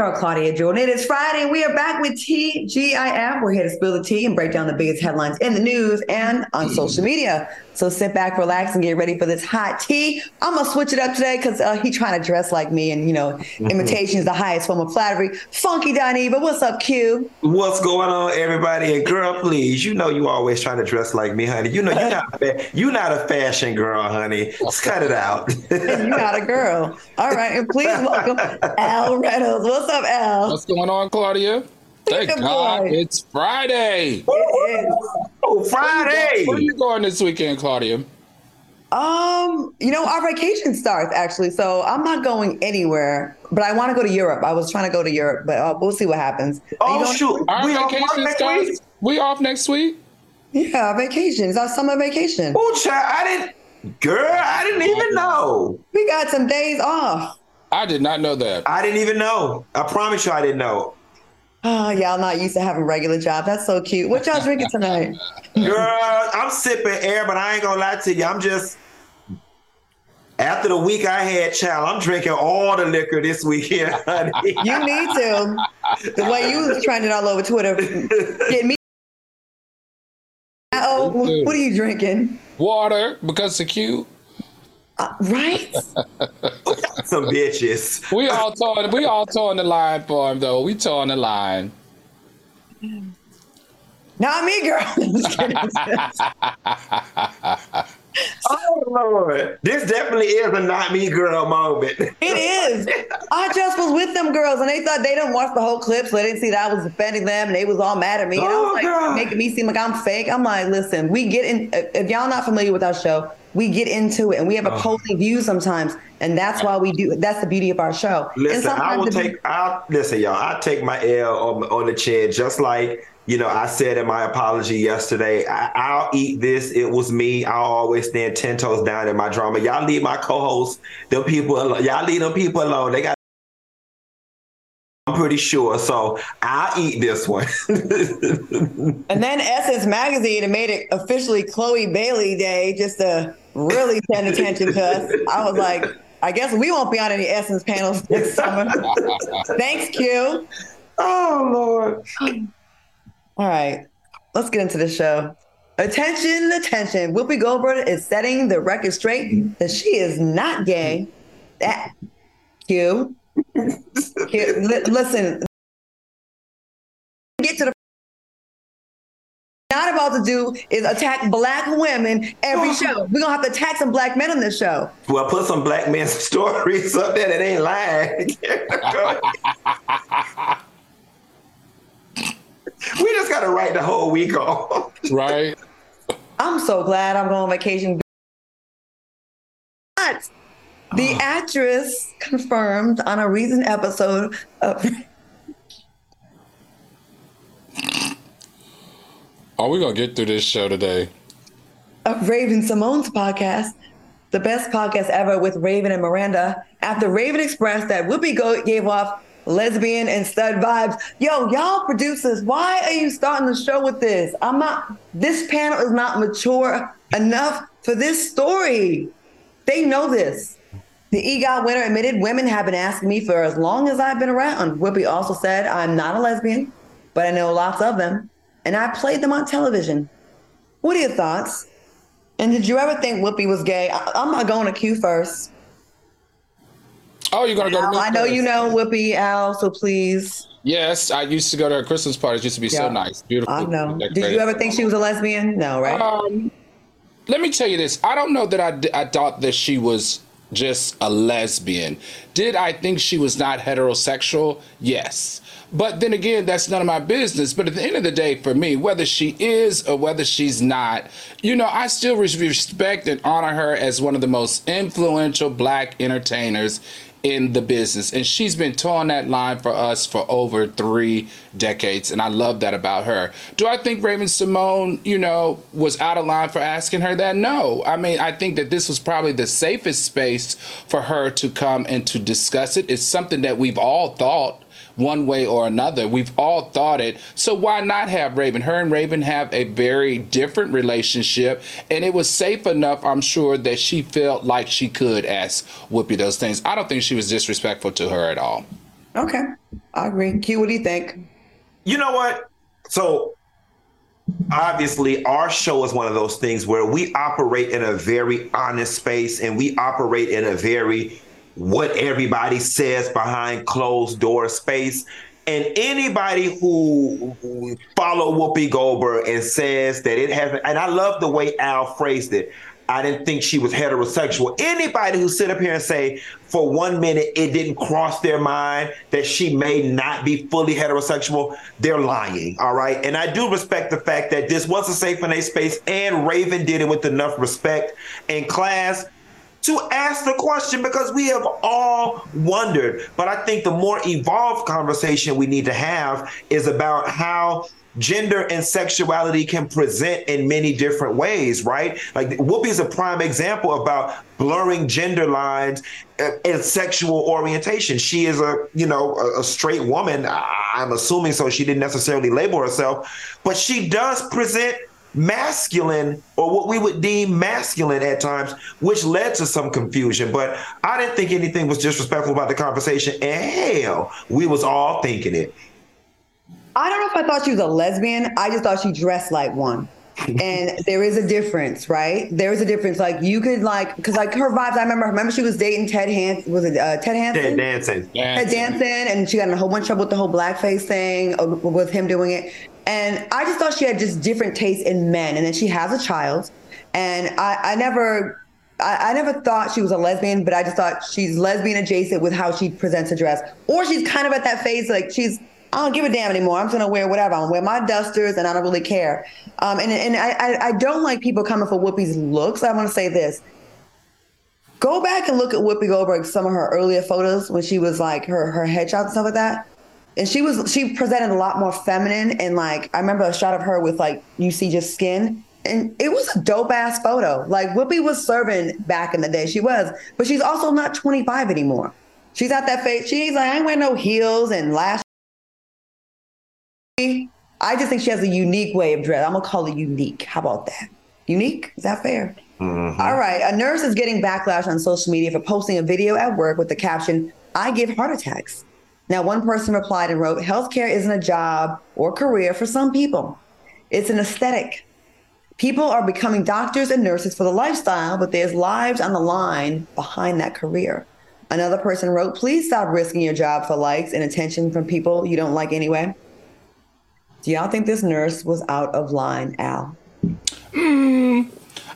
Girl Claudia Jordan. It is Friday, we are back with TGIF. We're here to spill the tea and break down the biggest headlines in the news and on social media. So sit back, relax, and get ready for this hot tea. I'm gonna switch it up today because uh, he trying to dress like me, and you know, imitation is the highest form of flattery. Funky Dineva, what's up, Q? What's going on, everybody? And girl, please, you know you always trying to dress like me, honey. You know you're not fa- you not a fashion girl, honey. Let's cut it out. you're not a girl. All right, and please welcome Al Reynolds. What's up, Al? What's going on, Claudia? Thank Good God boy. it's Friday. It is. oh, Friday. Where are you going this weekend, Claudia? Um, you know, our vacation starts actually, so I'm not going anywhere. But I want to go to Europe. I was trying to go to Europe, but uh, we'll see what happens. Oh going- shoot, Our we off vacation next starts. week. We off next week. Yeah, vacation. It's our summer vacation. Oh, child, I didn't. Girl, I didn't even know. We got some days off. I did not know that. I didn't even know. I promise you, I didn't know. Oh, y'all not used to having regular job. That's so cute. What y'all drinking tonight? Girl, I'm sipping air, but I ain't gonna lie to you. I'm just after the week I had, child. I'm drinking all the liquor this weekend, honey. You need to. The way you was trending all over Twitter. Get me. Oh, what are you drinking? Water because it's cute. Uh, right? Some bitches. We all towing. We all towing the line for him though. We towing the line. Not me, girl. Oh Lord, this definitely is a not me girl moment. It is. I just was with them girls, and they thought they didn't watch the whole clip, so they didn't see that I was defending them, and they was all mad at me. And I Oh, was like, God. making me seem like I'm fake. I'm like, listen, we get in. If y'all not familiar with our show, we get into it, and we have Oh. opposing views sometimes, and that's why we do. That's the beauty of our show. Listen, I will take. I listen, y'all. I take my L on, on the chin, just like you know. I said in my apology yesterday. I, I'll eat this. It was me. I'll always stand ten toes down in my drama. Y'all leave my co-hosts, them people alone. Y'all leave them people alone. They got. I'm pretty sure. So I'll eat this one. And then Essence Magazine made it officially Chloe Bailey Day just to really send attention to us. I was like, I guess we won't be on any Essence panels next summer. Thanks, Q. oh Lord. Um, All right, let's get into the show. Attention, attention. Whoopi Goldberg is setting the record straight that she is not gay. That Q. Q listen. Get to the not about to do is attack black women every oh. show. We're gonna have to attack some black men on this show. Well, put some black men's stories up there that ain't lying. we just gotta write the whole week off. Right. I'm so glad I'm going on vacation. But the ah. actress confirmed on a recent episode of Are we gonna get through this show today? of Raven-Symoné's podcast, the best podcast ever with Raven and Miranda, after Raven expressed that Whoopi go- gave off lesbian and stud vibes. Yo, y'all producers, why are you starting the show with this? I'm not, this panel is not mature enough for this story. They know this. The EGOT winner admitted women have been asking me for as long as I've been around. Whoopi also said, I'm not a lesbian, but I know lots of them, and I played them on television. What are your thoughts? And did you ever think Whoopi was gay? I, I'm not going to Q first. Oh, you're gonna go to Al, I know you know Whoopi, Al, so please. Yes, I used to go to her Christmas parties. Used to be so nice, beautiful. I know. Did you ever think she was a lesbian? No, right? Um, let me tell you this. I don't know that I, I thought that she was just a lesbian. Did I think she was not heterosexual? Yes. But then again, that's none of my business. But at the end of the day, for me, whether she is or whether she's not, you know, I still respect and honor her as one of the most influential black entertainers in the business. And she's been towing that line for us for over three decades. And I love that about her. Do I think Raven-Symoné, you know, was out of line for asking her that? No. I mean, I think that this was probably the safest space for her to come and to discuss it. It's something that we've all thought one way or another. We've all thought it. So why not have Raven? Her and Raven have a very different relationship, and it was safe enough, I'm sure, that she felt like she could ask Whoopi those things. I don't think she was disrespectful to her at all. Okay, I agree. Q, what do you think? You know what? So obviously our show is one of those things where we operate in a very honest space and we operate in a very what everybody says behind closed door space and anybody who follow Whoopi Goldberg and says that it hasn't, and I love the way Al phrased it. I didn't think she was heterosexual. Anybody who sit up here and say for one minute it didn't cross their mind that she may not be fully heterosexual, they're lying. All right. And I do respect the fact that this was a safe and a space and Raven did it with enough respect and class to ask the question because we have all wondered. But I think the more evolved conversation we need to have is about how gender and sexuality can present in many different ways, right? Like Whoopi is a prime example about blurring gender lines and sexual orientation. She is a, you know, a, a straight woman. I'm assuming so. She didn't necessarily label herself, but she does present masculine or what we would deem masculine at times, which led to some confusion. But I didn't think anything was disrespectful about the conversation. And hell, we was all thinking it. I don't know if I thought she was a lesbian. I just thought she dressed like one. and there is a difference, right? There is a difference. Like you could like, cause like her vibes. I remember. Remember she was dating Ted Hanson. Was it uh, Ted Hanson? Ted Danson. Ted Danson, and she got in a whole bunch of trouble with the whole blackface thing uh, with him doing it. And I just thought she had just different tastes in men. And then she has a child, and I, I never I, I, never thought she was a lesbian, but I just thought she's lesbian adjacent with how she presents a dress. Or she's kind of at that phase like she's I don't give a damn anymore. I'm just gonna wear whatever. I'm gonna wear my dusters, and I don't really care. Um, and and I, I don't like people coming for Whoopi's looks. I want to say this. Go back and look at Whoopi Goldberg, some of her earlier photos when she was like her her headshots and stuff like that. And she was she presented a lot more feminine and like I remember a shot of her with like you see just skin. And it was a dope ass photo. Like Whoopi was serving back in the day. She was, but she's also not 25 anymore. She's at that face. She's like, I ain't wearing no heels and lash I just think she has a unique way of dress. I'm gonna call it unique. How about that? Unique? Is that fair? Mm-hmm. All right. A nurse is getting backlash on social media for posting a video at work with the caption, I give heart attacks. Now, one person replied and wrote, Healthcare isn't a job or career for some people, it's an aesthetic. People are becoming doctors and nurses for the lifestyle, but there's lives on the line behind that career. Another person wrote, Please stop risking your job for likes and attention from people you don't like anyway. Do y'all think this nurse was out of line, Al? Mm,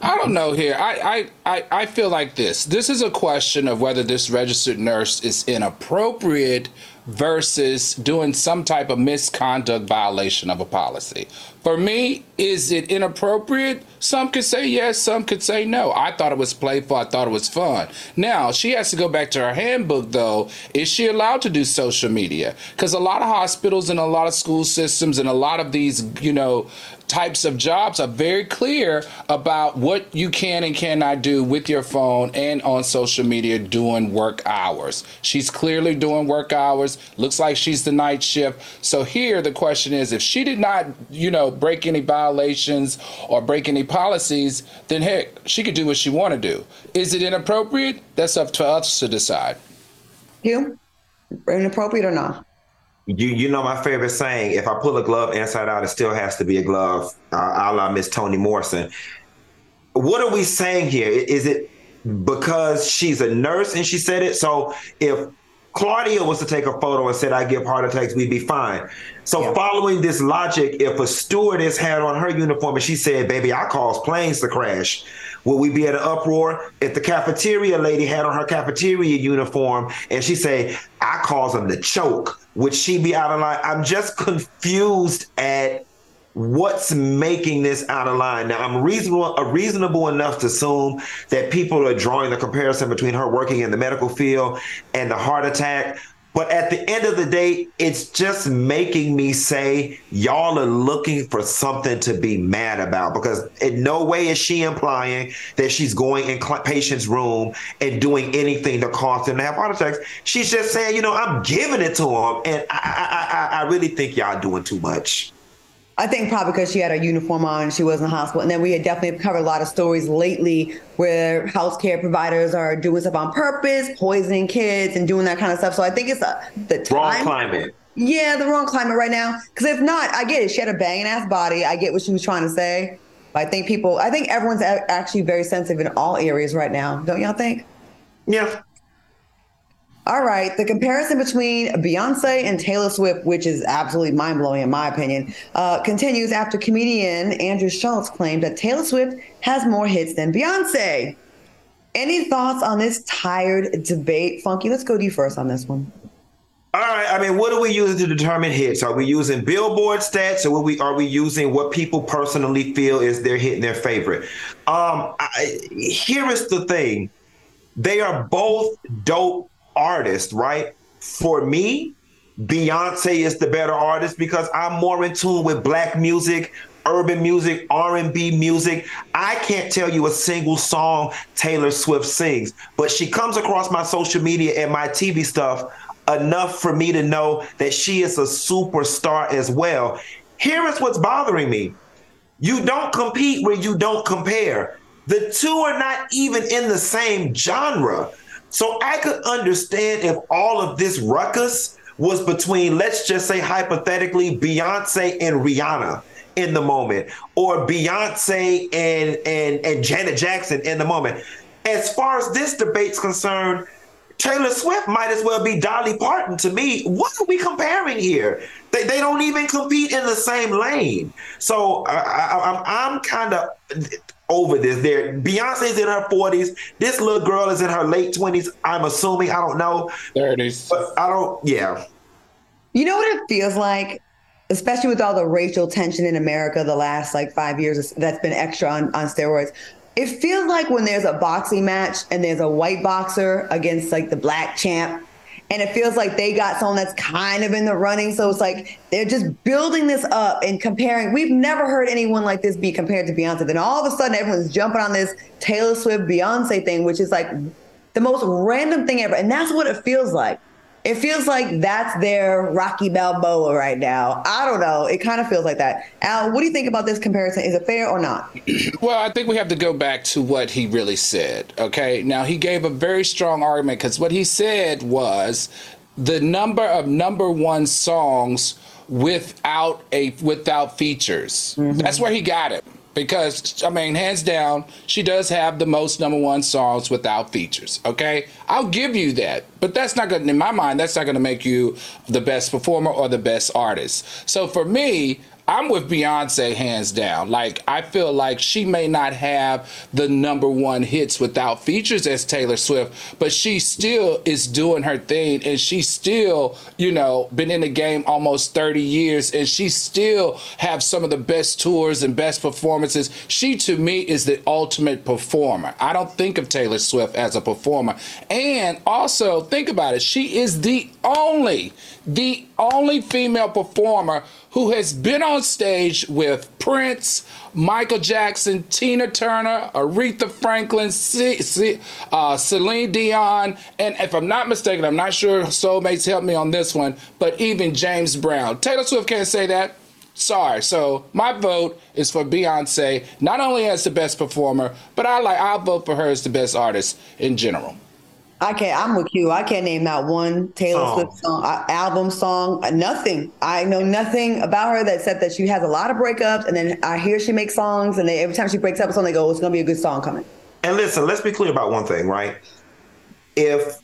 I don't know here. I, I, I, I feel like this. This is a question of whether this registered nurse is inappropriate versus doing some type of misconduct violation of a policy. For me, is it inappropriate? Some could say yes, some could say no. I thought it was playful, I thought it was fun. Now, she has to go back to her handbook though. Is she allowed to do social media? Because a lot of hospitals and a lot of school systems and a lot of these, you know, types of jobs are very clear about what you can and cannot do with your phone and on social media doing work hours. She's clearly doing work hours. Looks like she's the night shift. So here the question is if she did not, you know, break any violations or break any policies, then heck, she could do what she want to do. Is it inappropriate? That's up to us to decide. You? Inappropriate or not? You you know my favorite saying: if I pull a glove inside out, it still has to be a glove. Uh, a la Miss Toni Morrison. What are we saying here? Is it because she's a nurse and she said it? So if Claudia was to take a photo and said, I give heart attacks, we'd be fine. So, yeah. following this logic, if a stewardess had on her uniform and she said, Baby, I cause planes to crash, would we be at an uproar? If the cafeteria lady had on her cafeteria uniform and she say, I cause them to choke, would she be out of line? I'm just confused at what's making this out of line. Now, I'm reasonable, uh, reasonable enough to assume that people are drawing the comparison between her working in the medical field and the heart attack. But at the end of the day, it's just making me say y'all are looking for something to be mad about because in no way is she implying that she's going in patient's room and doing anything to cause them to have heart attacks. She's just saying, you know, I'm giving it to them, and I, I, I, I really think y'all doing too much. I think probably because she had her uniform on, and she was in the hospital. And then we had definitely covered a lot of stories lately where healthcare providers are doing stuff on purpose, poisoning kids and doing that kind of stuff. So I think it's a, uh, the time. Wrong climate. Yeah, the wrong climate right now. Because if not, I get it. She had a banging ass body. I get what she was trying to say. But I think people, I think everyone's actually very sensitive in all areas right now. Don't y'all think? Yeah. All right, the comparison between Beyonce and Taylor Swift, which is absolutely mind blowing in my opinion, uh, continues after comedian Andrew Schulz claimed that Taylor Swift has more hits than Beyonce. Any thoughts on this tired debate? Funky, let's go to you first on this one. All right. I mean, what are we using to determine hits? Are we using Billboard stats, or are we are we using what people personally feel is their hit and their favorite? Um, I, here is the thing: they are both dope artist, right? For me, Beyonce is the better artist because I'm more in tune with black music, urban music, R&B music. I can't tell you a single song Taylor Swift sings, but she comes across my social media and my TV stuff enough for me to know that she is a superstar as well. Here is what's bothering me. You don't compete where you don't compare. The two are not even in the same genre. So I could understand if all of this ruckus was between, let's just say hypothetically, Beyonce and Rihanna in the moment, or Beyonce and and and Janet Jackson in the moment. As far as this debate's concerned, Taylor Swift might as well be Dolly Parton to me. What are we comparing here? They, they don't even compete in the same lane. So I, I'm kind of over this. There, Beyonce's in her 40s. This little girl is in her late 20s. I'm assuming. I don't know. 30s. But I don't. Yeah. You know what it feels like, especially with all the racial tension in America the last like five years that's been extra on, on steroids. It feels like when there's a boxing match and there's a white boxer against like the black champ and it feels like they got someone that's kind of in the running. So it's like they're just building this up and comparing. We've never heard anyone like this be compared to Beyonce. Then all of a sudden, everyone's jumping on this Taylor Swift Beyonce thing, which is like the most random thing ever. And that's what it feels like it feels like that's their Rocky Balboa right now. I don't know. It kind of feels like that. Al, what do you think about this comparison? Is it fair or not? well, I think we have to go back to what he really said. Okay. Now, he gave a very strong argument because what he said was the number of number one songs without a without features. Mm-hmm. That's where he got it because I mean, hands down, she does have the most number one songs without features. Okay, I'll give you that, but that's not gonna, in my mind, that's not gonna make you the best performer or the best artist. So for me, I'm with Beyonce hands down. Like I feel like she may not have the number one hits without features as Taylor Swift, but she still is doing her thing and she's still, you know, been in the game almost 30 years and she still have some of the best tours and best performances. She to me is the ultimate performer. I don't think of Taylor Swift as a performer. And also think about it, she is the only the only female performer who has been on stage with Prince, Michael Jackson, Tina Turner, Aretha Franklin, C- C- uh, Celine Dion, and if I'm not mistaken, I'm not sure Soulmates helped me on this one, but even James Brown. Taylor Swift can't say that. Sorry. So my vote is for Beyonce, not only as the best performer, but I like I'll vote for her as the best artist in general. I can't. I'm with you. I can't name that one Taylor oh. Swift song, album song, uh, nothing. I know nothing about her that said that she has a lot of breakups, and then I hear she makes songs, and they, every time she breaks up someone, they go, "It's going to be a good song coming." And listen, let's be clear about one thing, right? If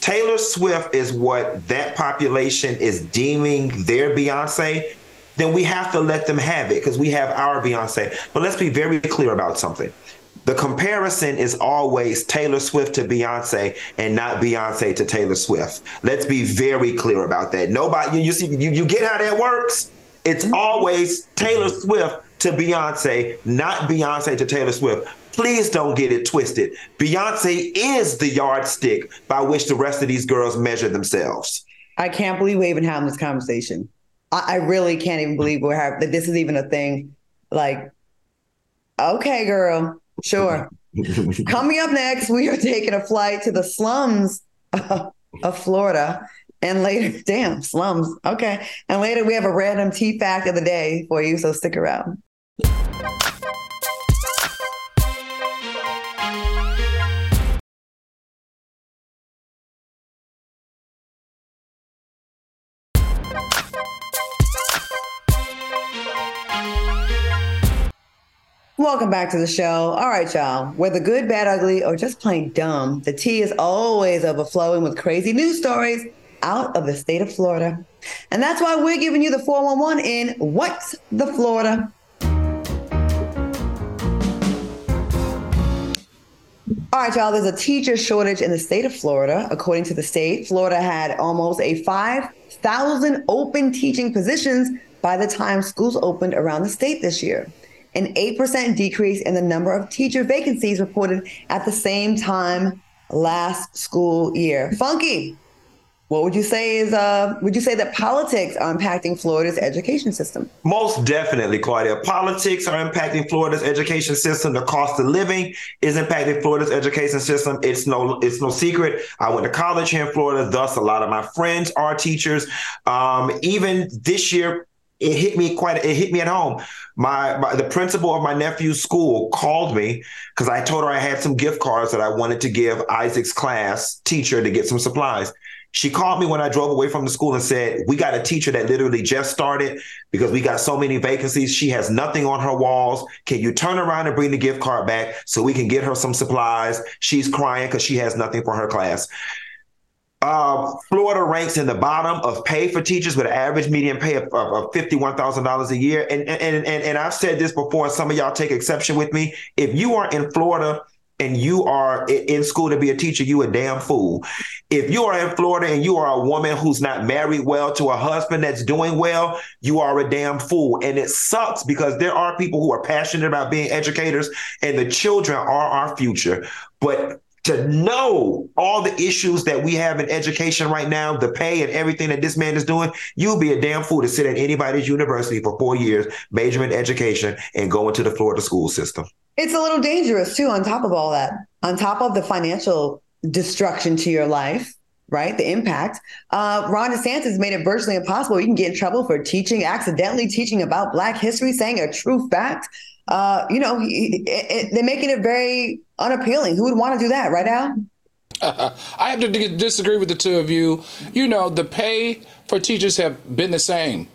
Taylor Swift is what that population is deeming their Beyonce, then we have to let them have it because we have our Beyonce. But let's be very clear about something the comparison is always Taylor Swift to Beyonce and not Beyonce to Taylor Swift. Let's be very clear about that. Nobody, you, you see, you, you get how that works? It's mm-hmm. always Taylor Swift to Beyonce, not Beyonce to Taylor Swift. Please don't get it twisted. Beyonce is the yardstick by which the rest of these girls measure themselves. I can't believe we're even having this conversation. I, I really can't even believe we're having that. This is even a thing. Like, okay, girl, Sure. Coming up next, we are taking a flight to the slums of Florida And later, damn, slums. Okay. And later, we have a random tea fact of the day for you. So stick around. Welcome back to the show. All right, y'all. Whether good, bad, ugly, or just plain dumb, the tea is always overflowing with crazy news stories out of the state of Florida. And that's why we're giving you the 411 in What's the Florida? All right, y'all, there's a teacher shortage in the state of Florida. According to the state, Florida had almost a 5,000 open teaching positions by the time schools opened around the state this year an 8% decrease in the number of teacher vacancies reported at the same time last school year. Funky, what would you say is uh would you say that politics are impacting Florida's education system? Most definitely, Claudia. Politics are impacting Florida's education system. The cost of living is impacting Florida's education system. It's no it's no secret. I went to college here in Florida, thus a lot of my friends are teachers. Um, even this year, it hit me quite it hit me at home. My, my the principal of my nephew's school called me because i told her i had some gift cards that i wanted to give isaac's class teacher to get some supplies. She called me when i drove away from the school and said we got a teacher that literally just started because we got so many vacancies. She has nothing on her walls. Can you turn around and bring the gift card back so we can get her some supplies? She's crying because she has nothing for her class uh, Florida ranks in the bottom of pay for teachers with an average median pay of, of, of $51,000 a year. And, and, and, and I've said this before, and some of y'all take exception with me. If you are in Florida and you are in school to be a teacher, you a damn fool. If you are in Florida and you are a woman who's not married well to a husband that's doing well, you are a damn fool. And it sucks because there are people who are passionate about being educators and the children are our future. But to know all the issues that we have in education right now, the pay and everything that this man is doing, you'll be a damn fool to sit at anybody's university for four years, major in education, and go into the Florida school system. It's a little dangerous too, on top of all that, on top of the financial destruction to your life, right? The impact. Uh, Ron DeSantis made it virtually impossible. You can get in trouble for teaching, accidentally teaching about Black history, saying a true fact uh, you know, it, it, they're making it very unappealing. Who would want to do that, right Al? I have to disagree with the two of you. You know, the pay for teachers have been the same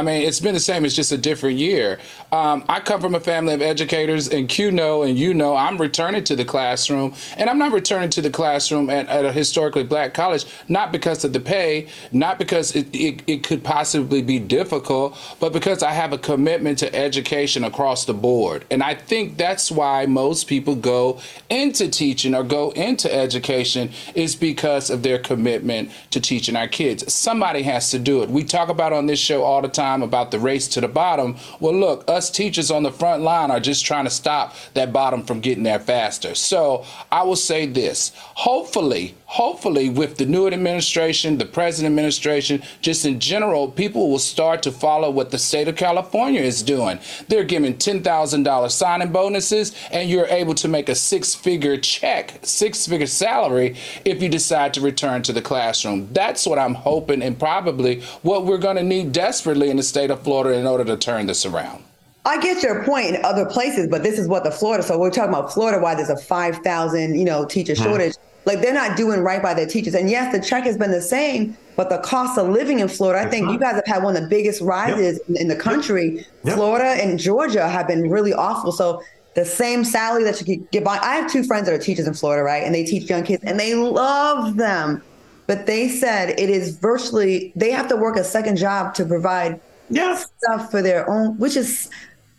I mean, it's been the same. It's just a different year. Um, I come from a family of educators, and Q know and you know I'm returning to the classroom, and I'm not returning to the classroom at, at a historically black college, not because of the pay, not because it, it, it could possibly be difficult, but because I have a commitment to education across the board. And I think that's why most people go into teaching or go into education is because of their commitment to teaching our kids. Somebody has to do it. We talk about on this show all the time time about the race to the bottom. Well, look, us teachers on the front line are just trying to stop that bottom from getting there faster. So I will say this hopefully, hopefully, with the new administration, the present administration, just in general, people will start to follow what the state of California is doing. They're giving $10,000 signing bonuses, and you're able to make a six figure check, six figure salary if you decide to return to the classroom. That's what I'm hoping, and probably what we're going to need desperately in the state of Florida in order to turn this around. I get your point in other places, but this is what the Florida. So we're talking about Florida, why there's a five thousand, you know, teacher hmm. shortage. Like they're not doing right by their teachers. And yes, the check has been the same, but the cost of living in Florida, I think you guys have had one of the biggest rises yep. in, in, the country. Yep. Florida and Georgia have been really awful. So the same salary that you could get by. I have two friends that are teachers in Florida, right? And they teach young kids and they love them. But they said it is virtually they have to work a second job to provide yeah. stuff for their own, which is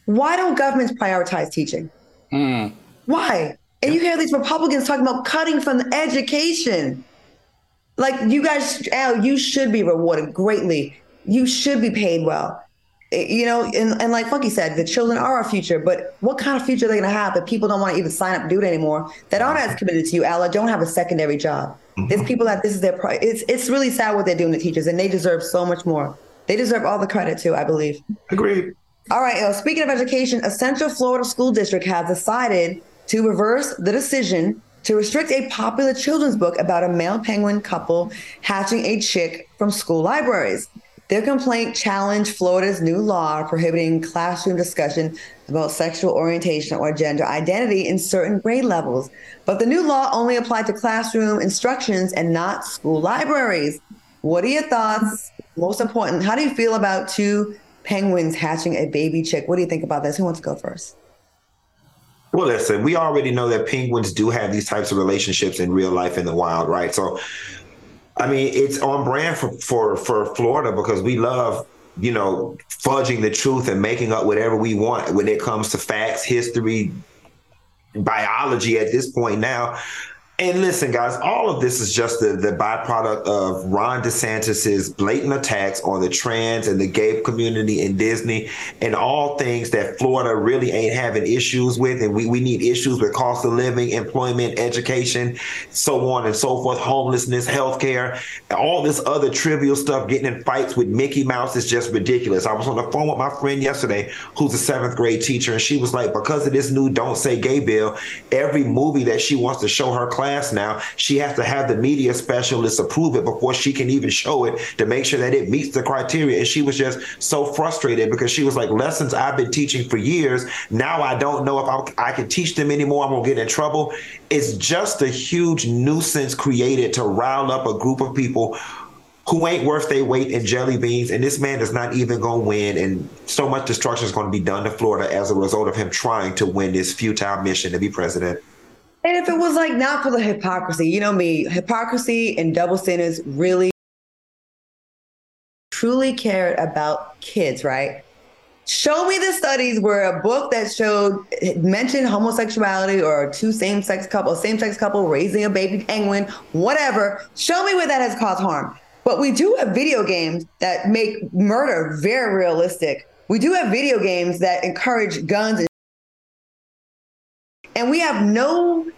why don't governments prioritize teaching? Mm. Why? And you hear these Republicans talking about cutting from education. Like you guys, Al, you should be rewarded greatly. You should be paid well. You know, and, and like Funky said, the children are our future, but what kind of future are they going to have if people don't want to even sign up to do it anymore, that aren't as committed to you, Al, don't have a secondary job? Mm-hmm. There's people that this is their, pri- it's, it's really sad what they're doing to teachers, and they deserve so much more. They deserve all the credit too, I believe. Agreed. All right. Uh, speaking of education, a Central Florida school district has decided to reverse the decision to restrict a popular children's book about a male penguin couple hatching a chick from school libraries. Their complaint challenged Florida's new law prohibiting classroom discussion about sexual orientation or gender identity in certain grade levels. But the new law only applied to classroom instructions and not school libraries. What are your thoughts? Most important, how do you feel about two penguins hatching a baby chick? What do you think about this? Who wants to go first? Well, listen, we already know that penguins do have these types of relationships in real life in the wild, right? So, I mean, it's on brand for for for Florida because we love, you know, fudging the truth and making up whatever we want when it comes to facts, history, biology at this point now. And listen, guys, all of this is just the, the byproduct of Ron DeSantis's blatant attacks on the trans and the gay community in Disney and all things that Florida really ain't having issues with. And we, we need issues with cost of living, employment, education, so on and so forth, homelessness, healthcare, all this other trivial stuff, getting in fights with Mickey Mouse is just ridiculous. I was on the phone with my friend yesterday, who's a seventh grade teacher, and she was like, because of this new Don't Say Gay bill, every movie that she wants to show her class class now, she has to have the media specialist approve it before she can even show it to make sure that it meets the criteria. And she was just so frustrated because she was like, lessons I've been teaching for years. Now I don't know if I, I can teach them anymore. I'm going to get in trouble. It's just a huge nuisance created to rile up a group of people who ain't worth their weight in jelly beans. And this man is not even going to win. And so much destruction is going to be done to Florida as a result of him trying to win this futile mission to be president. And if it was like not for the hypocrisy, you know me, hypocrisy and double standards really truly cared about kids, right? Show me the studies where a book that showed mentioned homosexuality or two same-sex couple, same-sex couple raising a baby penguin, whatever. Show me where that has caused harm. But we do have video games that make murder very realistic. We do have video games that encourage guns and and we have no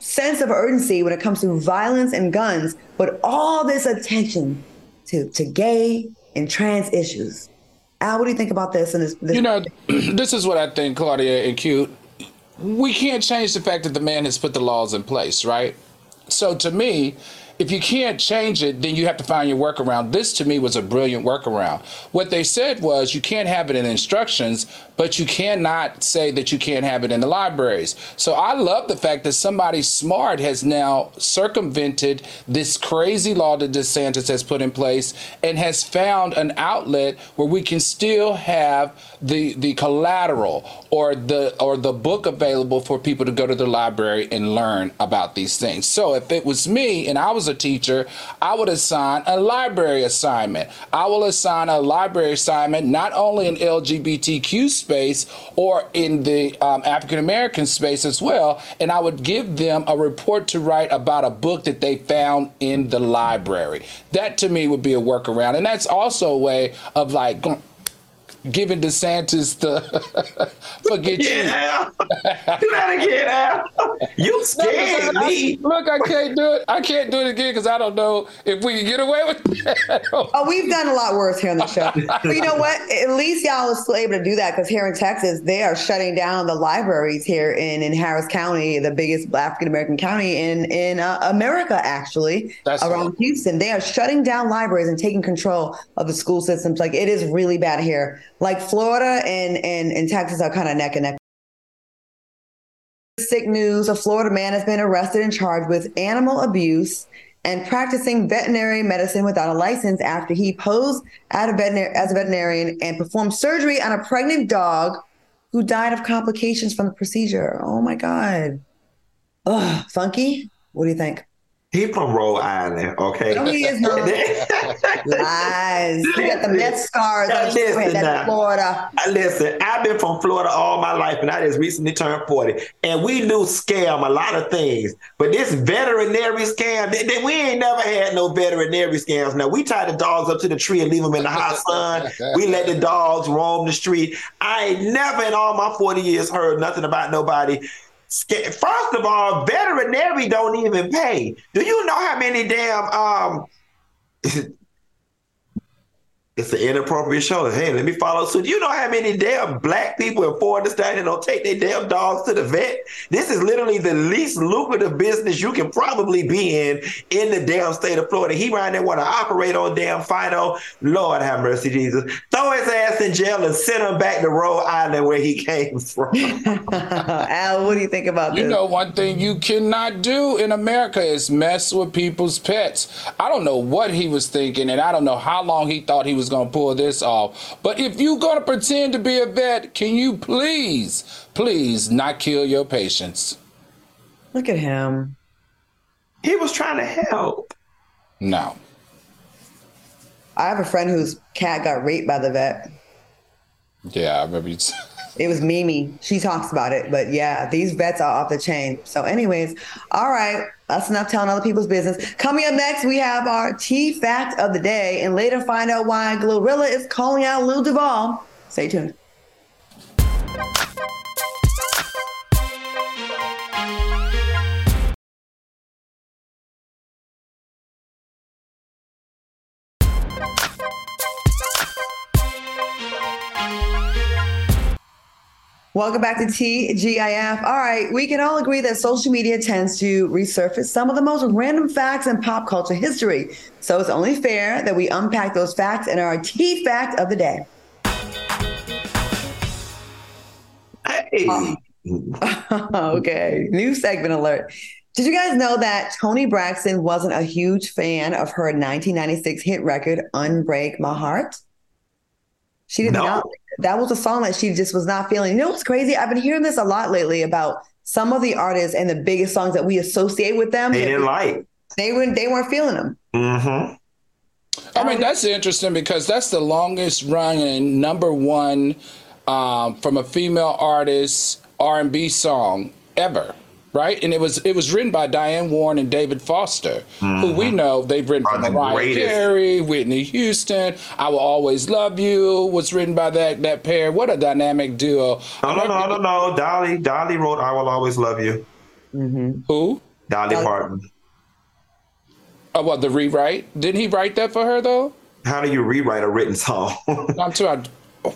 sense of urgency when it comes to violence and guns, but all this attention to, to gay and trans issues. Al, what do you think about this? And this, this- you know, this is what I think, Claudia and Q. We can't change the fact that the man has put the laws in place, right? So to me, if you can't change it, then you have to find your workaround. This to me was a brilliant workaround. What they said was you can't have it in instructions, but you cannot say that you can't have it in the libraries. So I love the fact that somebody smart has now circumvented this crazy law that DeSantis has put in place and has found an outlet where we can still have the the collateral or the or the book available for people to go to the library and learn about these things. So if it was me and I was a teacher, I would assign a library assignment. I will assign a library assignment not only in LGBTQ space or in the um, African American space as well, and I would give them a report to write about a book that they found in the library. That to me would be a workaround, and that's also a way of like giving DeSantis the forget yeah. you. do that again, Al. You scared no, me. I, look, I can't do it. I can't do it again because I don't know if we can get away with that. oh, we've done a lot worse here on the show. but you know what? At least y'all are still able to do that because here in Texas, they are shutting down the libraries here in, in Harris County, the biggest African American county in in uh, America, actually, That's around right. Houston. They are shutting down libraries and taking control of the school systems. Like it is really bad here like Florida and, and, and Texas are kind of neck and neck. Sick news a Florida man has been arrested and charged with animal abuse and practicing veterinary medicine without a license after he posed as a, as a veterinarian and performed surgery on a pregnant dog who died of complications from the procedure. Oh my God. Ugh, funky. What do you think? He from Rhode Island, okay? No, he is not. Lies. He got the meth scars on his head. Florida. Uh, listen, I've been from Florida all my life, and I just recently turned 40. And we do scam a lot of things. But this veterinary scam, they, they, we ain't never had no veterinary scams. Now, we tie the dogs up to the tree and leave them in the hot sun. we let the dogs roam the street. I ain't never in all my 40 years heard nothing about nobody First of all, veterinary don't even pay. Do you know how many damn um it's an inappropriate show. Hey, let me follow suit. You know how many damn black people in Florida standing don't take their damn dogs to the vet? This is literally the least lucrative business you can probably be in in the damn state of Florida. He right there want to operate on damn Fido. Lord have mercy, Jesus. Throw his ass in jail and send him back to Rhode Island where he came from. Al, what do you think about You this? know, one thing you cannot do in America is mess with people's pets. I don't know what he was thinking, and I don't know how long he thought he was going to pull this off. But if you're going to pretend to be a vet, can you please, please not kill your patients? Look at him. he was trying to help. No. I have a friend whose cat got raped by the vet. Yeah, I remember you. It was Mimi. She talks about it, but yeah, these vets are off the chain. So, anyways, all right, that's enough telling other people's business. Coming up next, we have our tea fact of the day, and later find out why Glorilla is calling out Lil Duval. Stay tuned. Welcome back to TGIF. All right, we can all agree that social media tends to resurface some of the most random facts in pop culture history. So it's only fair that we unpack those facts in our T fact of the day. Hey. Oh. okay, new segment alert. Did you guys know that Toni Braxton wasn't a huge fan of her 1996 hit record, Unbreak My Heart? She did No. not. That was a song that she just was not feeling. You know what's crazy? I've been hearing this a lot lately about some of the artists and the biggest songs that we associate with them. They didn't like. They weren't. They weren't feeling them. Mm-hmm. I mean, that's interesting because that's the longest running number one um, from a female artist R&B song ever, right? And it was it was written by Diane Warren and David Foster, who we mm-hmm. know they've written for the Mariah greatest. Carey, Whitney Houston. I will always love you was written by that that pair. What a dynamic duo! No, no, no, no, no. Dolly, Dolly wrote "I Will Always Love You." Mm-hmm. Who? Dolly Dolly- Parton. Oh, what the rewrite? Didn't he write that for her though? How do you rewrite a written song? I'm too.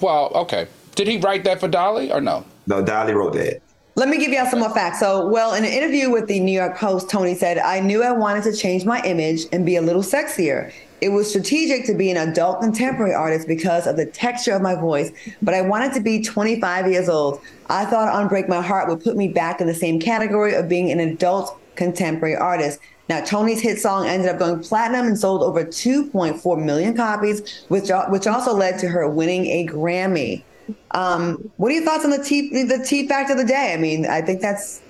Well, okay. Did he write that for Dolly or no? no, Dolly wrote that. Let me give y'all some more facts. So, well, in an interview with the New York Post, Toni said, I knew I wanted to change my image and be a little sexier. It was strategic to be an adult contemporary artist because of the texture of my voice, but I wanted to be 25 years old. I thought Unbreak My Heart would put me back in the same category of being an adult contemporary artist. Now, Toni's hit song ended up going platinum and sold over 2.4 million copies, which, which also led to her winning a Grammy. Um, what are your thoughts on the T the T fact of the day? I mean, I think that's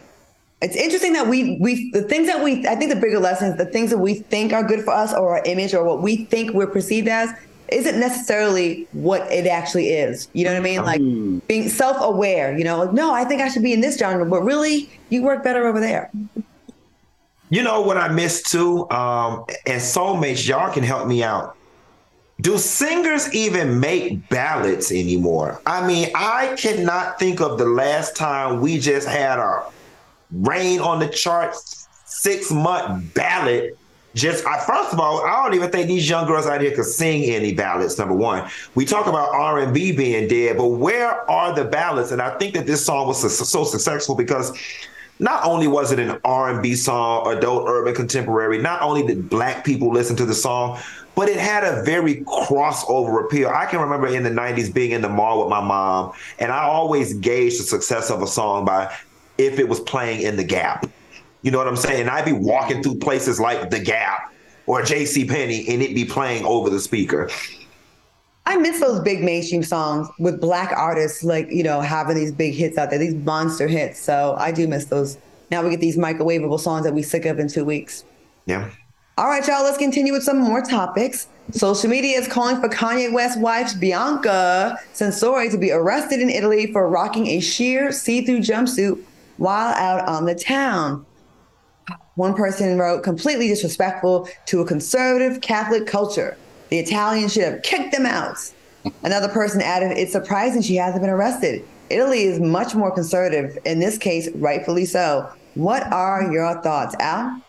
it's interesting that we we the things that we I think the bigger lesson is the things that we think are good for us or our image or what we think we're perceived as isn't necessarily what it actually is. You know what I mean? Like being self-aware, you know, like, no, I think I should be in this genre, but really you work better over there. You know what I miss too? Um, and soulmates, y'all can help me out. Do singers even make ballads anymore? I mean, I cannot think of the last time we just had a rain on the charts six month ballad. Just I, first of all, I don't even think these young girls out here could sing any ballads. Number one, we talk about R and B being dead, but where are the ballads? And I think that this song was so, so successful because not only was it an R&B song, adult urban contemporary, not only did black people listen to the song, but it had a very crossover appeal. I can remember in the 90s being in the mall with my mom, and I always gauged the success of a song by if it was playing in the Gap. You know what I'm saying? And I'd be walking through places like the Gap or J.C. Penney, and it'd be playing over the speaker. I miss those big mainstream songs with black artists, like, you know, having these big hits out there, these monster hits. So I do miss those. Now we get these microwavable songs that we sick of in two weeks. Yeah. All right, y'all, let's continue with some more topics. Social media is calling for Kanye West's wife, Bianca Censori to be arrested in Italy for rocking a sheer see through jumpsuit while out on the town. One person wrote, completely disrespectful to a conservative Catholic culture. The Italians should have kicked them out. Another person added, it's surprising she hasn't been arrested. Italy is much more conservative, in this case, rightfully so. What are your thoughts, Al?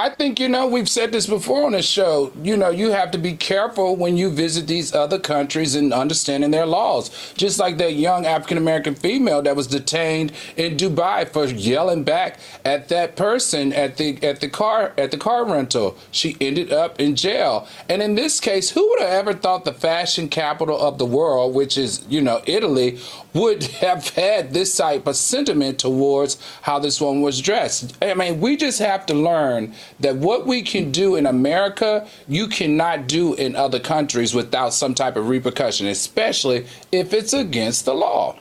I think, you know, we've said this before on the show. You know, you have to be careful when you visit these other countries and understanding their laws. Just like that young African American female that was detained in Dubai for yelling back at that person at the at the car at the car rental. She ended up in jail. And in this case, who would have ever thought the fashion capital of the world, which is, you know, Italy, would have had this type of sentiment towards how this woman was dressed. I mean, we just have to learn that what we can do in America, you cannot do in other countries without some type of repercussion, especially if it's against the law.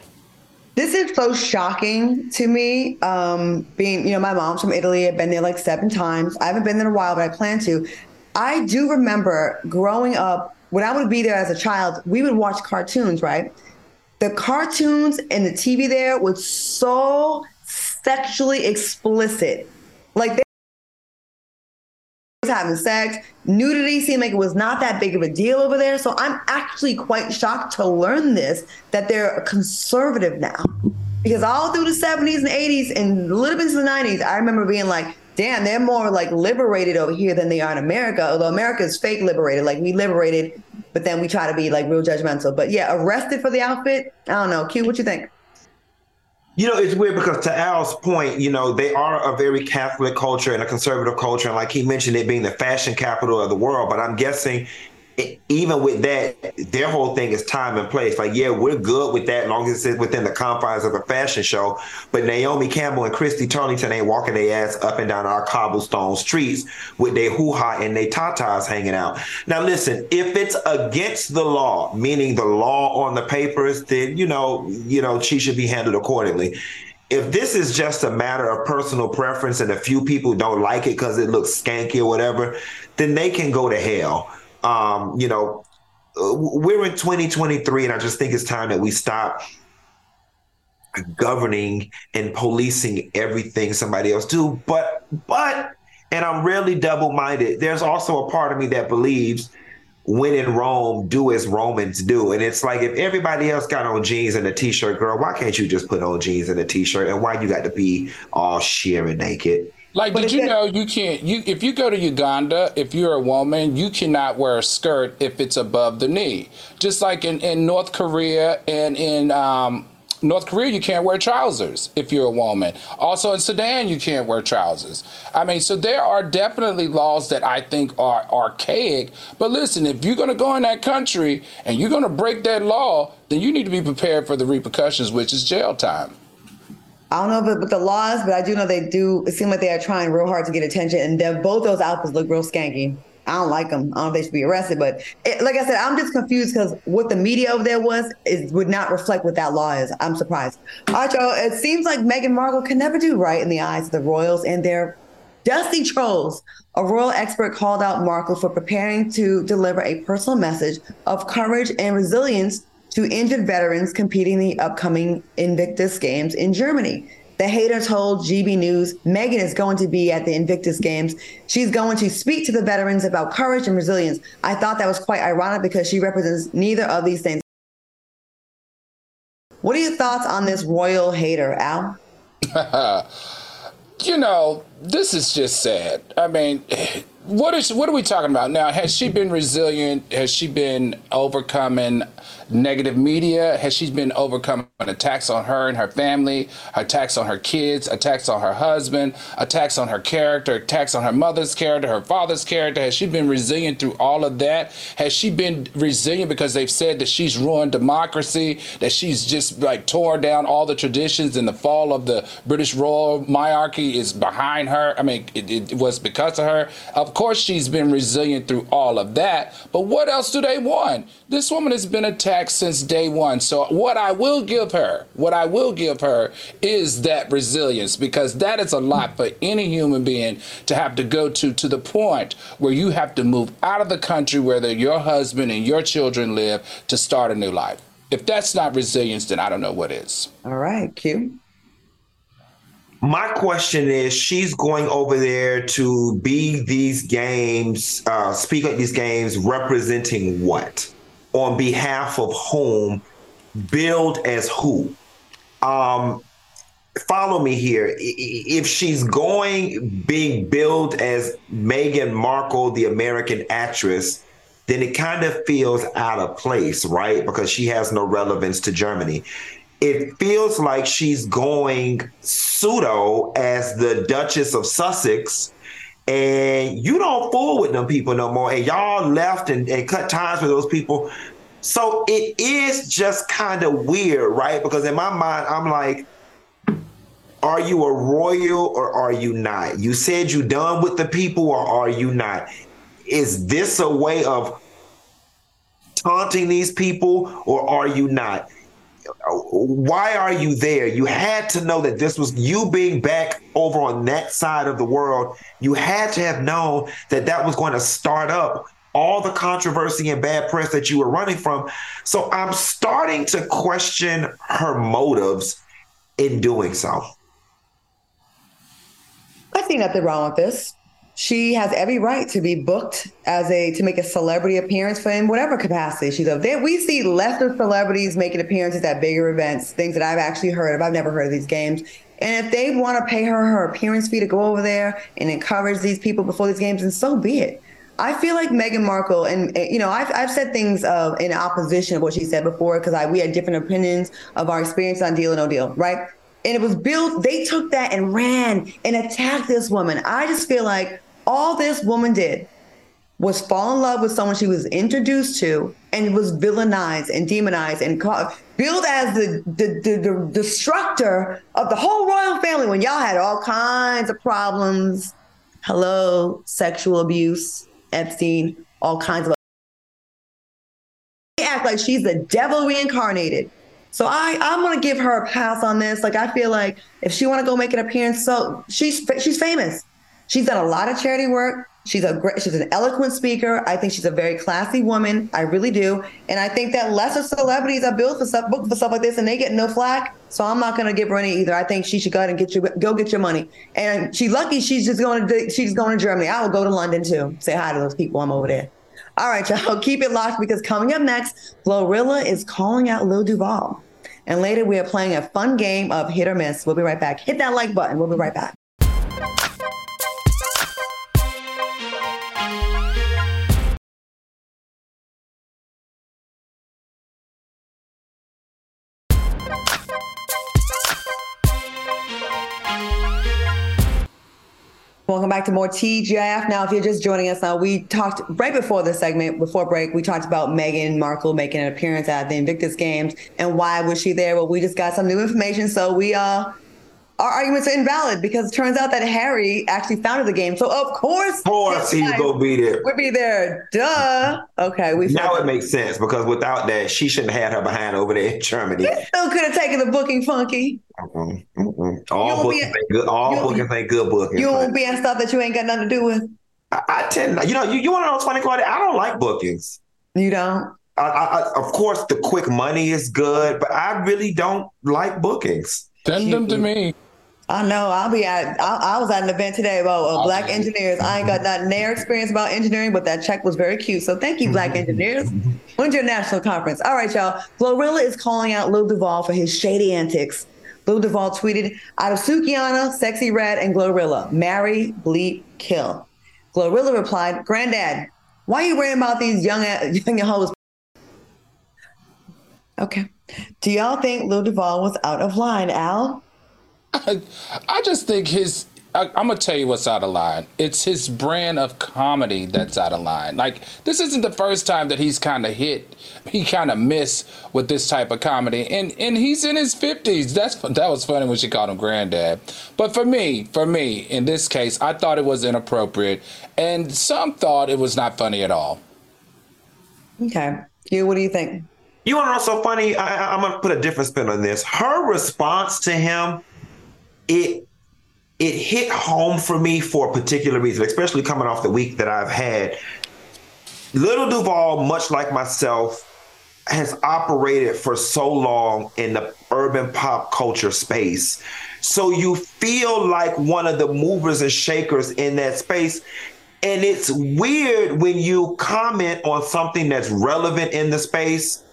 This is so shocking to me. Um, being, you know, my mom's from Italy. I've been there like seven times. I haven't been there in a while, but I plan to. I do remember growing up when I would be there as a child, we would watch cartoons, right? the cartoons and the TV there was so sexually explicit. Like they having sex. Nudity seemed like it was not that big of a deal over there. So I'm actually quite shocked to learn this that they're conservative now. Because all through the 70s and 80s and a little bit into the 90s, I remember being like, damn, they're more like liberated over here than they are in America. Although America is fake liberated. Like we liberated but then we try to be like real judgmental. But yeah, arrested for the outfit. I don't know. Q, what you think? You know, it's weird because to Al's point, you know, they are a very Catholic culture and a conservative culture. And like he mentioned, it being the fashion capital of the world. But I'm guessing even with that, their whole thing is time and place. Like, yeah, we're good with that, long as it's within the confines of a fashion show. But Naomi Campbell and Christy Turlington ain't walking their ass up and down our cobblestone streets with their hoo ha and their tatas hanging out. Now, listen, if it's against the law, meaning the law on the papers, then you know, you know, she should be handled accordingly if this is just a matter of personal preference and a few people don't like it because it looks skanky or whatever, then they can go to hell um, you know, uh, we're in 2023, and I just think it's time that we stop governing and policing everything somebody else do. But, but, and I'm really double minded. There's also a part of me that believes when in Rome, do as Romans do. And it's like if everybody else got on jeans and a t-shirt, girl, why can't you just put on jeans and a t-shirt? And why you got to be all sheer and naked? Like, but did you know you can't? You if you go to Uganda, if you're a woman, you cannot wear a skirt if it's above the knee. Just like in in North Korea and in um, North Korea, you can't wear trousers if you're a woman. Also in Sudan, you can't wear trousers. I mean, so there are definitely laws that I think are archaic. But listen, if you're going to go in that country and you're going to break that law, then you need to be prepared for the repercussions, which is jail time. I don't know about the laws, but I do know they do. It seems like they are trying real hard to get attention, and both those outfits look real skanky. I don't like them. I don't know if they should be arrested, but it, like I said, I'm just confused because what the media over there was is would not reflect what that law is. I'm surprised. All right, y'all. It seems like Meghan Markle can never do right in the eyes of the royals and their dusty trolls. A royal expert called out Markle for preparing to deliver a personal message of courage and resilience to injured veterans competing in the upcoming Invictus Games in Germany. The hater told GB News Meghan is going to be at the Invictus Games. She's going to speak to the veterans about courage and resilience. I thought that was quite ironic because she represents neither of these things. What are your thoughts on this royal hater, Al? you know, this is just sad. I mean, what is what are we talking about now? Has she been resilient? Has she been overcoming negative media? Has she been overcoming attacks on her and her family, attacks on her kids, attacks on her husband, attacks on her character, attacks on her mother's character, her father's character? Has she been resilient through all of that? Has she been resilient because they've said that she's ruined democracy, that she's just like torn down all the traditions and the fall of the British royal monarchy is behind her? I mean, it, it was because of her. Of course, she's been resilient through all of that. But what else do they want? This woman has been attacked since day one. So what I will give her, what I will give her is that resilience because that is a lot for any human being to have to go to to the point where you have to move out of the country where your husband and your children live to start a new life. If that's not resilience, then I don't know what is. All right, Q. My question is she's going over there to be these games, uh, speak at these games, representing what? On behalf of whom? Build as who? Um, follow me here. If she's going being billed as Meghan Markle, the American actress, then it kind of feels out of place, right? Because she has no relevance to Germany. It feels like she's going pseudo as the Duchess of Sussex. And you don't fool with them people no more. And y'all left and, and cut ties with those people. So it is just kind of weird, right? Because in my mind, I'm like, are you a royal or are you not? You said you done with the people or are you not? Is this a way of taunting these people or are you not? Why are you there? You had to know that this was you being back over on that side of the world. You had to have known that that was going to start up all the controversy and bad press that you were running from. So I'm starting to question her motives in doing so. I see nothing wrong with this. She has every right to be booked as a to make a celebrity appearance for in whatever capacity she's of. There, we see lesser celebrities making appearances at bigger events, things that I've actually heard of. I've never heard of these games. And if they want to pay her her appearance fee to go over there and encourage these people before these games, then so be it. I feel like Meghan Markle, and you know, I've, I've said things in opposition of what she said before because we had different opinions of our experience on Deal or No Deal, right? And it was built. They took that and ran and attacked this woman. I just feel like all this woman did was fall in love with someone she was introduced to and was villainized and demonized and called, billed as the, the, the, the destructor of the whole royal family when y'all had all kinds of problems. Hello, sexual abuse, Epstein, all kinds of. They act like she's the devil reincarnated. So I, I'm gonna give her a pass on this. Like I feel like if she want to go make an appearance, so she's she's famous. She's done a lot of charity work. She's a great, she's an eloquent speaker. I think she's a very classy woman. I really do. And I think that lesser celebrities are built for stuff, booked for stuff like this, and they get no flack. So I'm not going to give her any either. I think she should go ahead and get your go get your money. And she's lucky she's just going to she's going to Germany. I will go to London too. Say hi to those people. I'm over there. All right, y'all, keep it locked because coming up next, Glorilla is calling out Lil Duval. And later we are playing a fun game of hit or miss. We'll be right back. Hit that like button. We'll be right back. Welcome back to more TGIF. Now, if you're just joining us now, we talked right before the segment, before break, we talked about Meghan Markle making an appearance at the Invictus Games and why was she there? Well, we just got some new information, so we uh our arguments are invalid because it turns out that Harry actually founded the game. So of course, of course he's gonna be there. Would be there. Duh. Okay, we now it makes sense because without that, she shouldn't have had her behind over there in Germany. He still could have taken the booking funky. Mm-mm, mm-mm. All bookings ain't good. All bookings ain't good bookings. You won't be in stuff that you ain't got nothing to do with. I, I tend, you know, you, you want to know what's funny, Claudia? I don't like bookings. You don't. I, I, of course, the quick money is good, but I really don't like bookings. Send them to me. I know. I'll be at. I, I was at an event today about uh, black engineers. I ain't got that near experience about engineering, but that check was very cute. So thank you, black engineers. When's your national conference? All right, y'all. Glorilla is calling out Lil Duval for his shady antics. Lil Duval tweeted, "Out of Sukihana, Sexyy Red, and Glorilla, marry, bleep, kill." Glorilla replied, "Granddad, why are you worrying about these young young hoes?" Okay. Do y'all think Lil Duval was out of line, Al? I, I just think his. I, am gonna tell you what's out of line. It's his brand of comedy that's out of line. Like this isn't the first time that he's kind of hit. He kind of missed with this type of comedy, and and he's in his fifties. That's that was funny when she called him granddad. But for me, for me, in this case, I thought it was inappropriate, and some thought it was not funny at all. Okay, you. What do you think? You want to know so funny? I, I'm gonna put a different spin on this. Her response to him it it hit home for me for a particular reason, especially coming off the week that I've had. Lil Duval, much like myself, has operated for so long in the urban pop culture space. So you feel like one of the movers and shakers in that space. And it's weird when you comment on something that's relevant in the space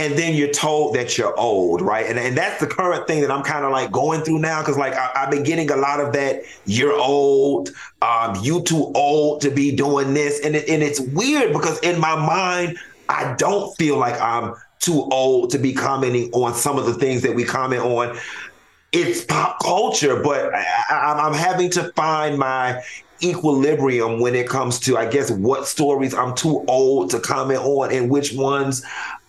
and then you're told that you're old, right? And, and that's the current thing that I'm kind of like going through now because like I, have been getting a lot of that. You're old. Um, you too old to be doing this, and it, and it's weird because in my mind I don't feel like I'm too old to be commenting on some of the things that we comment on. It's pop culture, but I, am having to find my equilibrium when it comes to, I guess, what stories I'm too old to comment on and which ones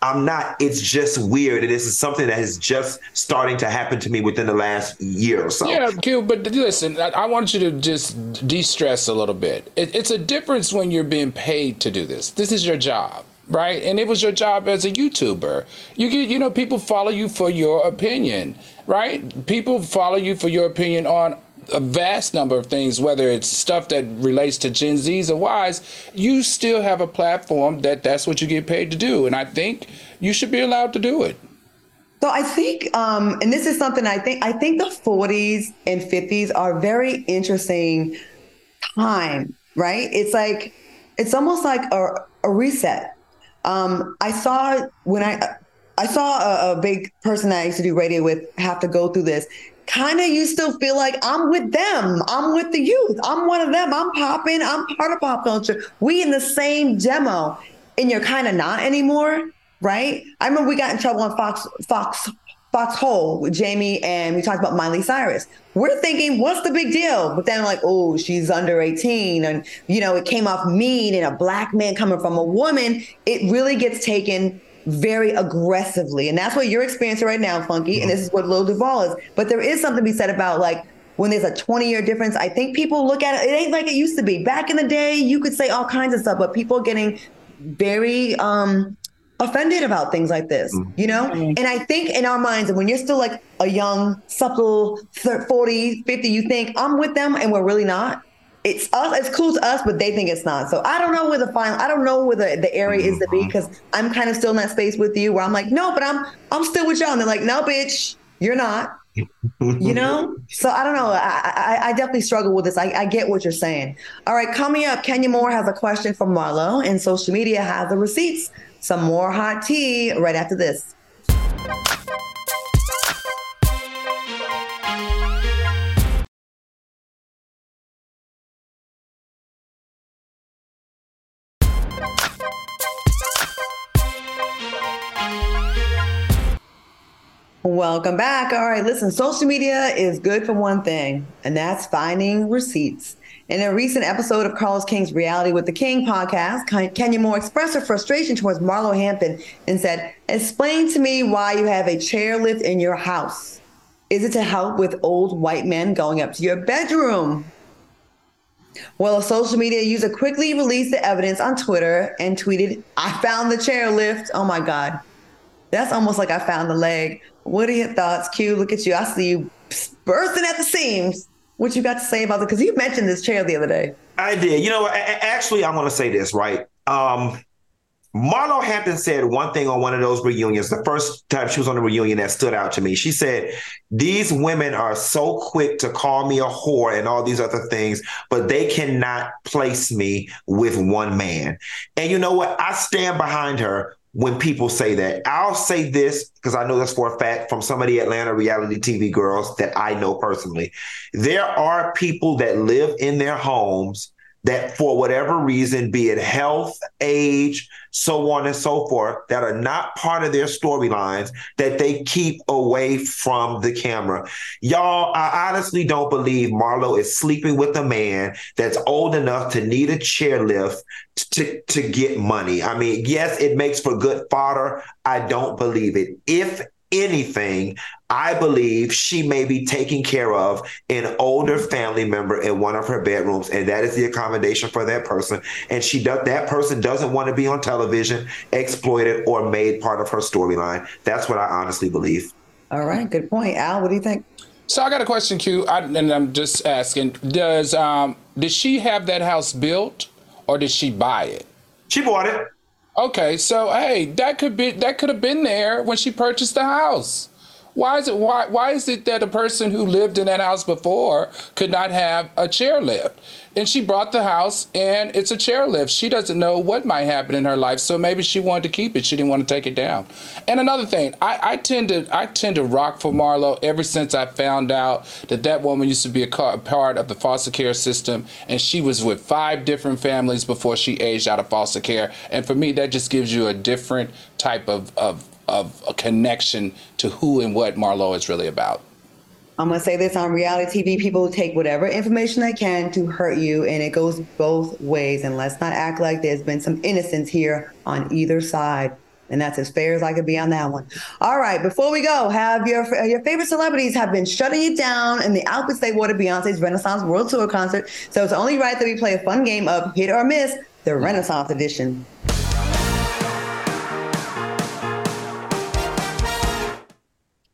I'm not. It's just weird. And this is something that is just starting to happen to me within the last year or so. Yeah, Q, but listen, I, I want you to just de stress a little bit. It, it's a difference when you're being paid to do this. This is your job right? And it was your job as a YouTuber. You get, you know, people follow you for your opinion, right? People follow you for your opinion on a vast number of things, whether it's stuff that relates to Gen Zs or Ys, you still have a platform that that's what you get paid to do. And I think you should be allowed to do it. So I think, um, and this is something I think, I think the 40s and 50s are very interesting time, right? It's like, it's almost like a, a reset um, I saw when I I saw a, a, big person that I used to do radio with have to go through this. Kind of, you still feel like I'm with them. I'm with the youth. I'm one of them. I'm popping. I'm part of pop culture. We in the same demo, and you're kind of not anymore, right? I remember we got in trouble on Fox Fox Foxxhole with Jamie and we talked about Miley Cyrus. We're thinking, what's the big deal? But then like, oh, she's under 18 and you know, it came off mean and a black man coming from a woman, it really gets taken very aggressively. And that's what you're experiencing right now, Funky. Mm-hmm. And this is what Lil Duval is. But there is something to be said about like when there's a 20 year difference, I think people look at it, it ain't like it used to be. Back in the day, you could say all kinds of stuff, but people are getting very um offended about things like this, mm-hmm. you know? Mm-hmm. And I think in our minds, and when you're still like a young, supple 30, 40, 50, you think I'm with them and we're really not. It's us, it's cool to us, but they think it's not. So I don't know where the final, I don't know where the, the area mm-hmm. is to be because mm-hmm. I'm kind of still in that space with you where I'm like, no, but I'm I'm still with y'all. And they're like, no, bitch, you're not. you know so i don't know I, I, I definitely struggle with this I, I, get what you're saying all right coming up kenya moore has a question from marlo and social media has the receipts some more hot tea right after this. Welcome back. All right, listen, social media is good for one thing, and that's finding receipts. In a recent episode of Carlos King's Reality with the King podcast, Kenya Moore expressed her frustration towards Marlo Hampton and said, Explain to me why you have a chairlift in your house. Is it to help with old white men going up to your bedroom? Well, a social media user quickly released the evidence on Twitter and tweeted, I found the chairlift. Oh my God. That's almost like I found the leg. What are your thoughts, Q? Look at you. I see you bursting at the seams what you got to say about it? Because you mentioned this chair the other day. I did. You know, actually, I want to say this, right? Um, Marlo Hampton said one thing on one of those reunions. The first time she was on the reunion that stood out to me. She said, These women are so quick to call me a whore and all these other things, but they cannot place me with one man. And you know what? I stand behind her when people say that. I'll say this because I know this for a fact from some of the Atlanta reality TV girls that I know personally. There are people that live in their homes that for whatever reason, be it health, age, so on and so forth, that are not part of their storylines, that they keep away from the camera. Y'all, I honestly don't believe Marlo is sleeping with a man that's old enough to need a chairlift to, to get money. I mean, yes, it makes for good fodder. I don't believe it. If anything, I believe she may be taking care of an older family member in one of her bedrooms, and that is the accommodation for that person. And she does that person doesn't want to be on television, exploited, or made part of her storyline. That's what I honestly believe. All right, good point, Al. What do you think? So I got a question, Q, I, and I'm just asking: Does um, did she have that house built, or did she buy it? She bought it. Okay, so hey, that could be that could have been there when she purchased the house. Why is it why why is it that a person who lived in that house before could not have a chairlift? And she brought the house and it's a chairlift. She doesn't know what might happen in her life, so maybe she wanted to keep it. She didn't want to take it down. And another thing, I, I tend to I tend to rock for Marlo ever since I found out that that woman used to be a part of the foster care system, and she was with five different families before she aged out of foster care. And for me, that just gives you a different type of of of a connection to who and what Marlo is really about. I'm gonna say this on reality TV: people take whatever information they can to hurt you, and it goes both ways. And let's not act like there's been some innocence here on either side. And that's as fair as I could be on that one. All right, before we go, have your your favorite celebrities have been shutting you down in the outfits they wore to Beyonce's Renaissance World Tour concert. So it's only right that we play a fun game of hit or miss, the mm. Renaissance edition.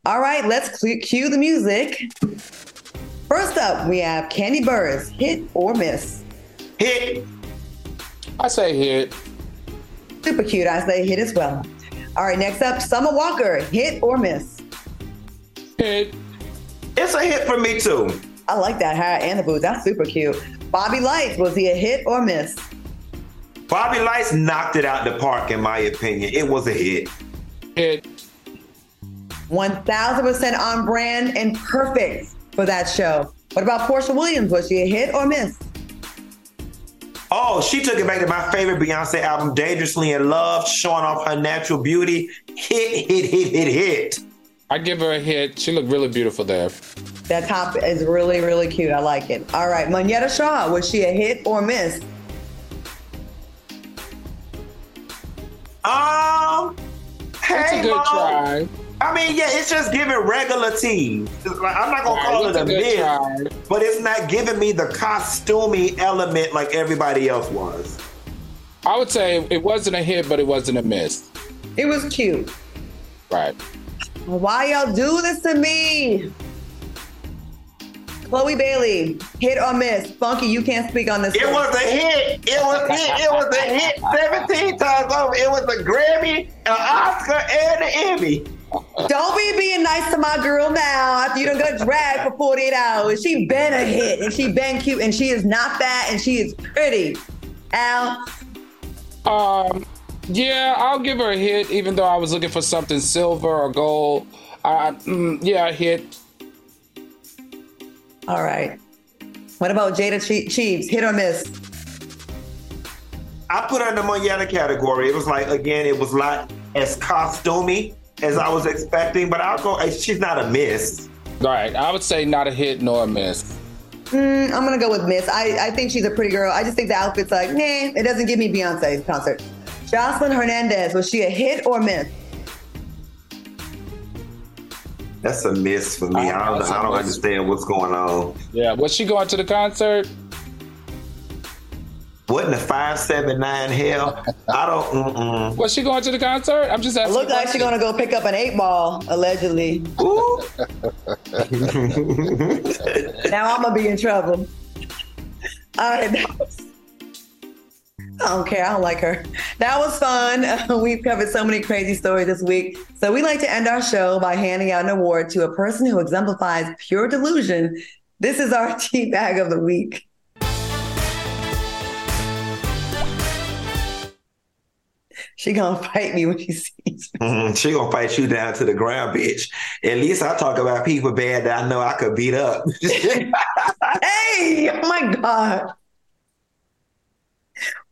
All right, let's cue the music. First up, we have Kandi Burruss, hit or miss? Hit. I say hit. Super cute. I say hit as well. All right, next up, Summer Walker, hit or miss? Hit. It's a hit for me too. I like that hat and the boots. That's super cute. Bobby Lytes, was he a hit or miss? Bobby Lytes knocked it out the park, in my opinion. It was a hit. Hit. 1000% on brand and perfect for that show. What about Porsha Williams? Was she a hit or miss? Oh, she took it back to my favorite Beyonce album, Dangerously in Love, showing off her natural beauty. Hit, hit, hit, hit, hit. I give her a hit. She looked really beautiful there. That top is really, really cute. I like it. All right, Monyetta Shaw, was she a hit or miss? Um, hey, It's a good Mom. try. I mean, yeah, it's just giving regular tea. Like, I'm not gonna Right, call it a a good myth, try. but it's not giving me the costumey element like everybody else was. I would say it wasn't a hit, but it wasn't a miss. It was cute. Right. Why y'all do this to me? Chloe Bailey, hit or miss? Funky, you can't speak on this. It one. was a hit. It was it, it was a hit 17 times over. It was a Grammy, an Oscar, and an Emmy. Don't be being nice to my girl now after you done got dragged for 48 hours. She been a hit and she been cute and she is not fat and she is pretty. Al, Um, yeah, I'll give her a hit, even though I was looking for something silver or gold. Uh, mm, yeah, a hit. all right. What about Jayda Che- Cheaves, hit or miss? I put her in the Monyetta category. It was like again, it was not as costumey as I was expecting, but I'll go. She's not a miss. Right. I would say not a hit nor a miss. Mm, I'm gonna go with miss. I, I think she's a pretty girl. I just think the outfit's like, nah, it doesn't give me Beyonce's concert. Joseline Hernandez, was she a hit or miss? That's a miss for me. I don't, That's a I don't understand what's going on. Yeah. Was she going to the concert? What in the five seven nine hell? I don't. Mm-mm. Was she going to the concert? I'm just It asking. looked like she's gonna go pick up an eight ball, allegedly. Ooh. Now I'm gonna be in trouble. All right, I don't care. I don't like her. That was fun. We've covered so many crazy stories this week. So we like to end our show by handing out an award to a person who exemplifies pure delusion. This is our tea bag of the week. She gonna fight me when she sees me. Mhm. She gonna fight you down to the ground, bitch. At least I talk about people bad that I know I could beat up. Hey, oh my God.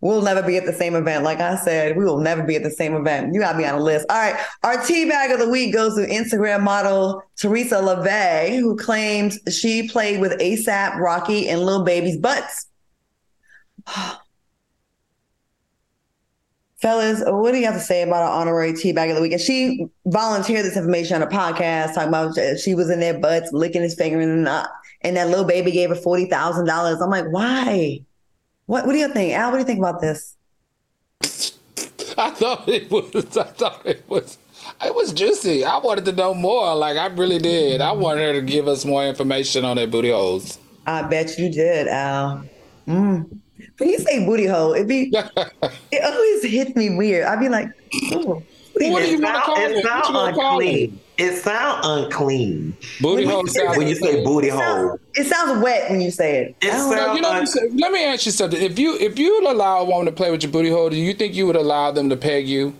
We'll never be at the same event. Like I said, we will never be at the same event. You got me on a list. All right. Our tea bag of the week goes to Instagram model Teresa LeVay, who claims she played with ASAP, Rocky, and Lil Baby's butts. Fellas, what do you have to say about our honorary tea bag of the week? And she volunteered this information on a podcast talking about uh, she was in their butts licking his finger and uh, and that Lil Baby gave her forty thousand dollars. I'm like, why? What What do you think, Al? What do you think about this? I thought it was. I thought it was. It was juicy. I wanted to know more. Like I really did. I wanted her to give us more information on their booty holes. I bet you did, Al. Mm. When you say booty hole, it be it always hits me weird. I'd be like, oh, What do you It want to call it it? What sound you want to call it? unclean. It sounds unclean. Booty When hole you- sounds When you say booty It hole, sounds, it sounds wet when you say it. it I know. You know, un- let me ask you something. If you if you would allow a woman to play with your booty hole, do you think you would allow them to peg you?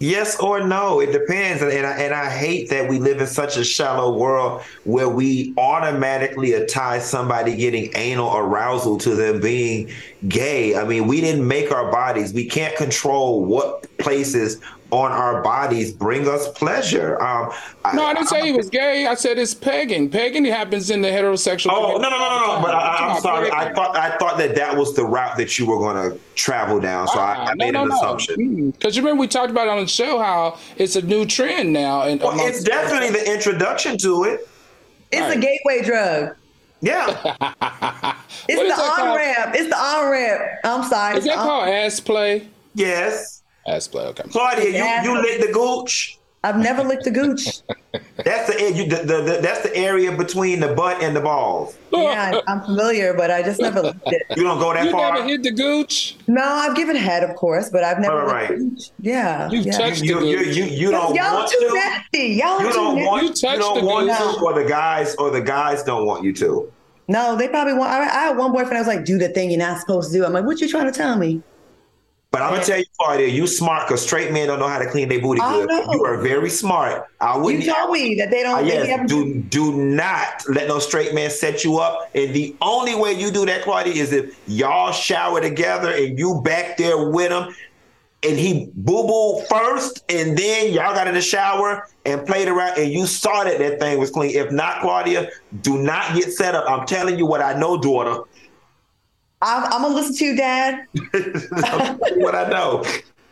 Yes or no, it depends, and I, and I hate that we live in such a shallow world where we automatically tie somebody getting anal arousal to them being gay. I mean, we didn't make our bodies; we can't control what places on our bodies bring us pleasure. Um, No, I didn't say he was gay. I said it's pegging. Pegging happens in the heterosexual. Oh no no no no no! But. I, I'm Come on, sorry. I thought I thought that that was the route that you were going to travel down. So I, Ah, I made an assumption. Because you remember we talked about it on the show how it's a new trend now, and Well, it's definitely the introduction to it. It's Right. a gateway drug. Yeah. It's What is the that on ramp. It's the on ramp. I'm sorry. Is that It's called ass play? yes. Ass play. Okay. Claudia, you, you lick the gooch. I've never licked a gooch. That's the, you, the, the, the that's the area between the butt and the balls. yeah, I'm familiar, but I just never licked it. You don't go that far. You far. never hit the gooch. No, I've given head, of course, but I've never Right, licked right. gooch. Yeah. You've yeah. touched you, the you, gooch. you, you don't Y'all want too to. nasty. Y'all You too don't nasty. want. You You, don't the want gooch. to, or the guys, or the guys don't want you to. No, they probably want. I, I had one boyfriend. I was like, "Do the thing you're not supposed to do." I'm like, "What you trying to tell me?" But I'm gonna tell you, Claudia, you smart because straight men don't know how to clean their booty good. You are very smart. I You wouldn't. told me that they Uh, don't. they yes, do do not let no straight man set you up. And the only way you do that, Claudia, is if y'all shower together and you back there with him, and he boo boo first, and then y'all got in the shower and played around, and you saw that that thing was clean. If not, Claudia, do not get set up. I'm telling you what I know, daughter. I'm, I'm gonna listen to you, Dad. I'm telling you what I know.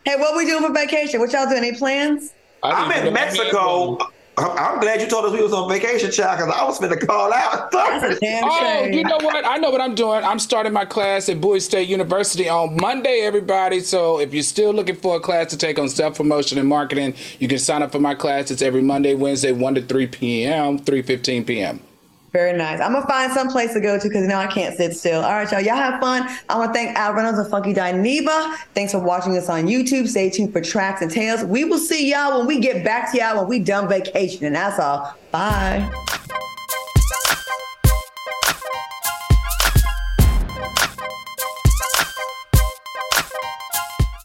Hey, what we doing for vacation? What y'all doing? Any plans? I I'm in Mexico. I'm I'm glad you told us we was on vacation, child, because I was going to call out. Damn Oh, you know what? I know what I'm doing. I'm starting my class at Bowie State University on Monday, everybody. So if you're still looking for a class to take on self promotion and marketing, you can sign up for my class. It's every Monday, Wednesday, 1 to 3 p.m., 3.15 p.m. Very nice. I'm gonna find some place to go to because now I can't sit still. All right, y'all. Y'all have fun. I want to thank Al Reynolds and Funky Dineva. Thanks for watching us on YouTube. Stay tuned for tracks and tales. We will see y'all when we get back to y'all when we done vacation. And that's all. Bye.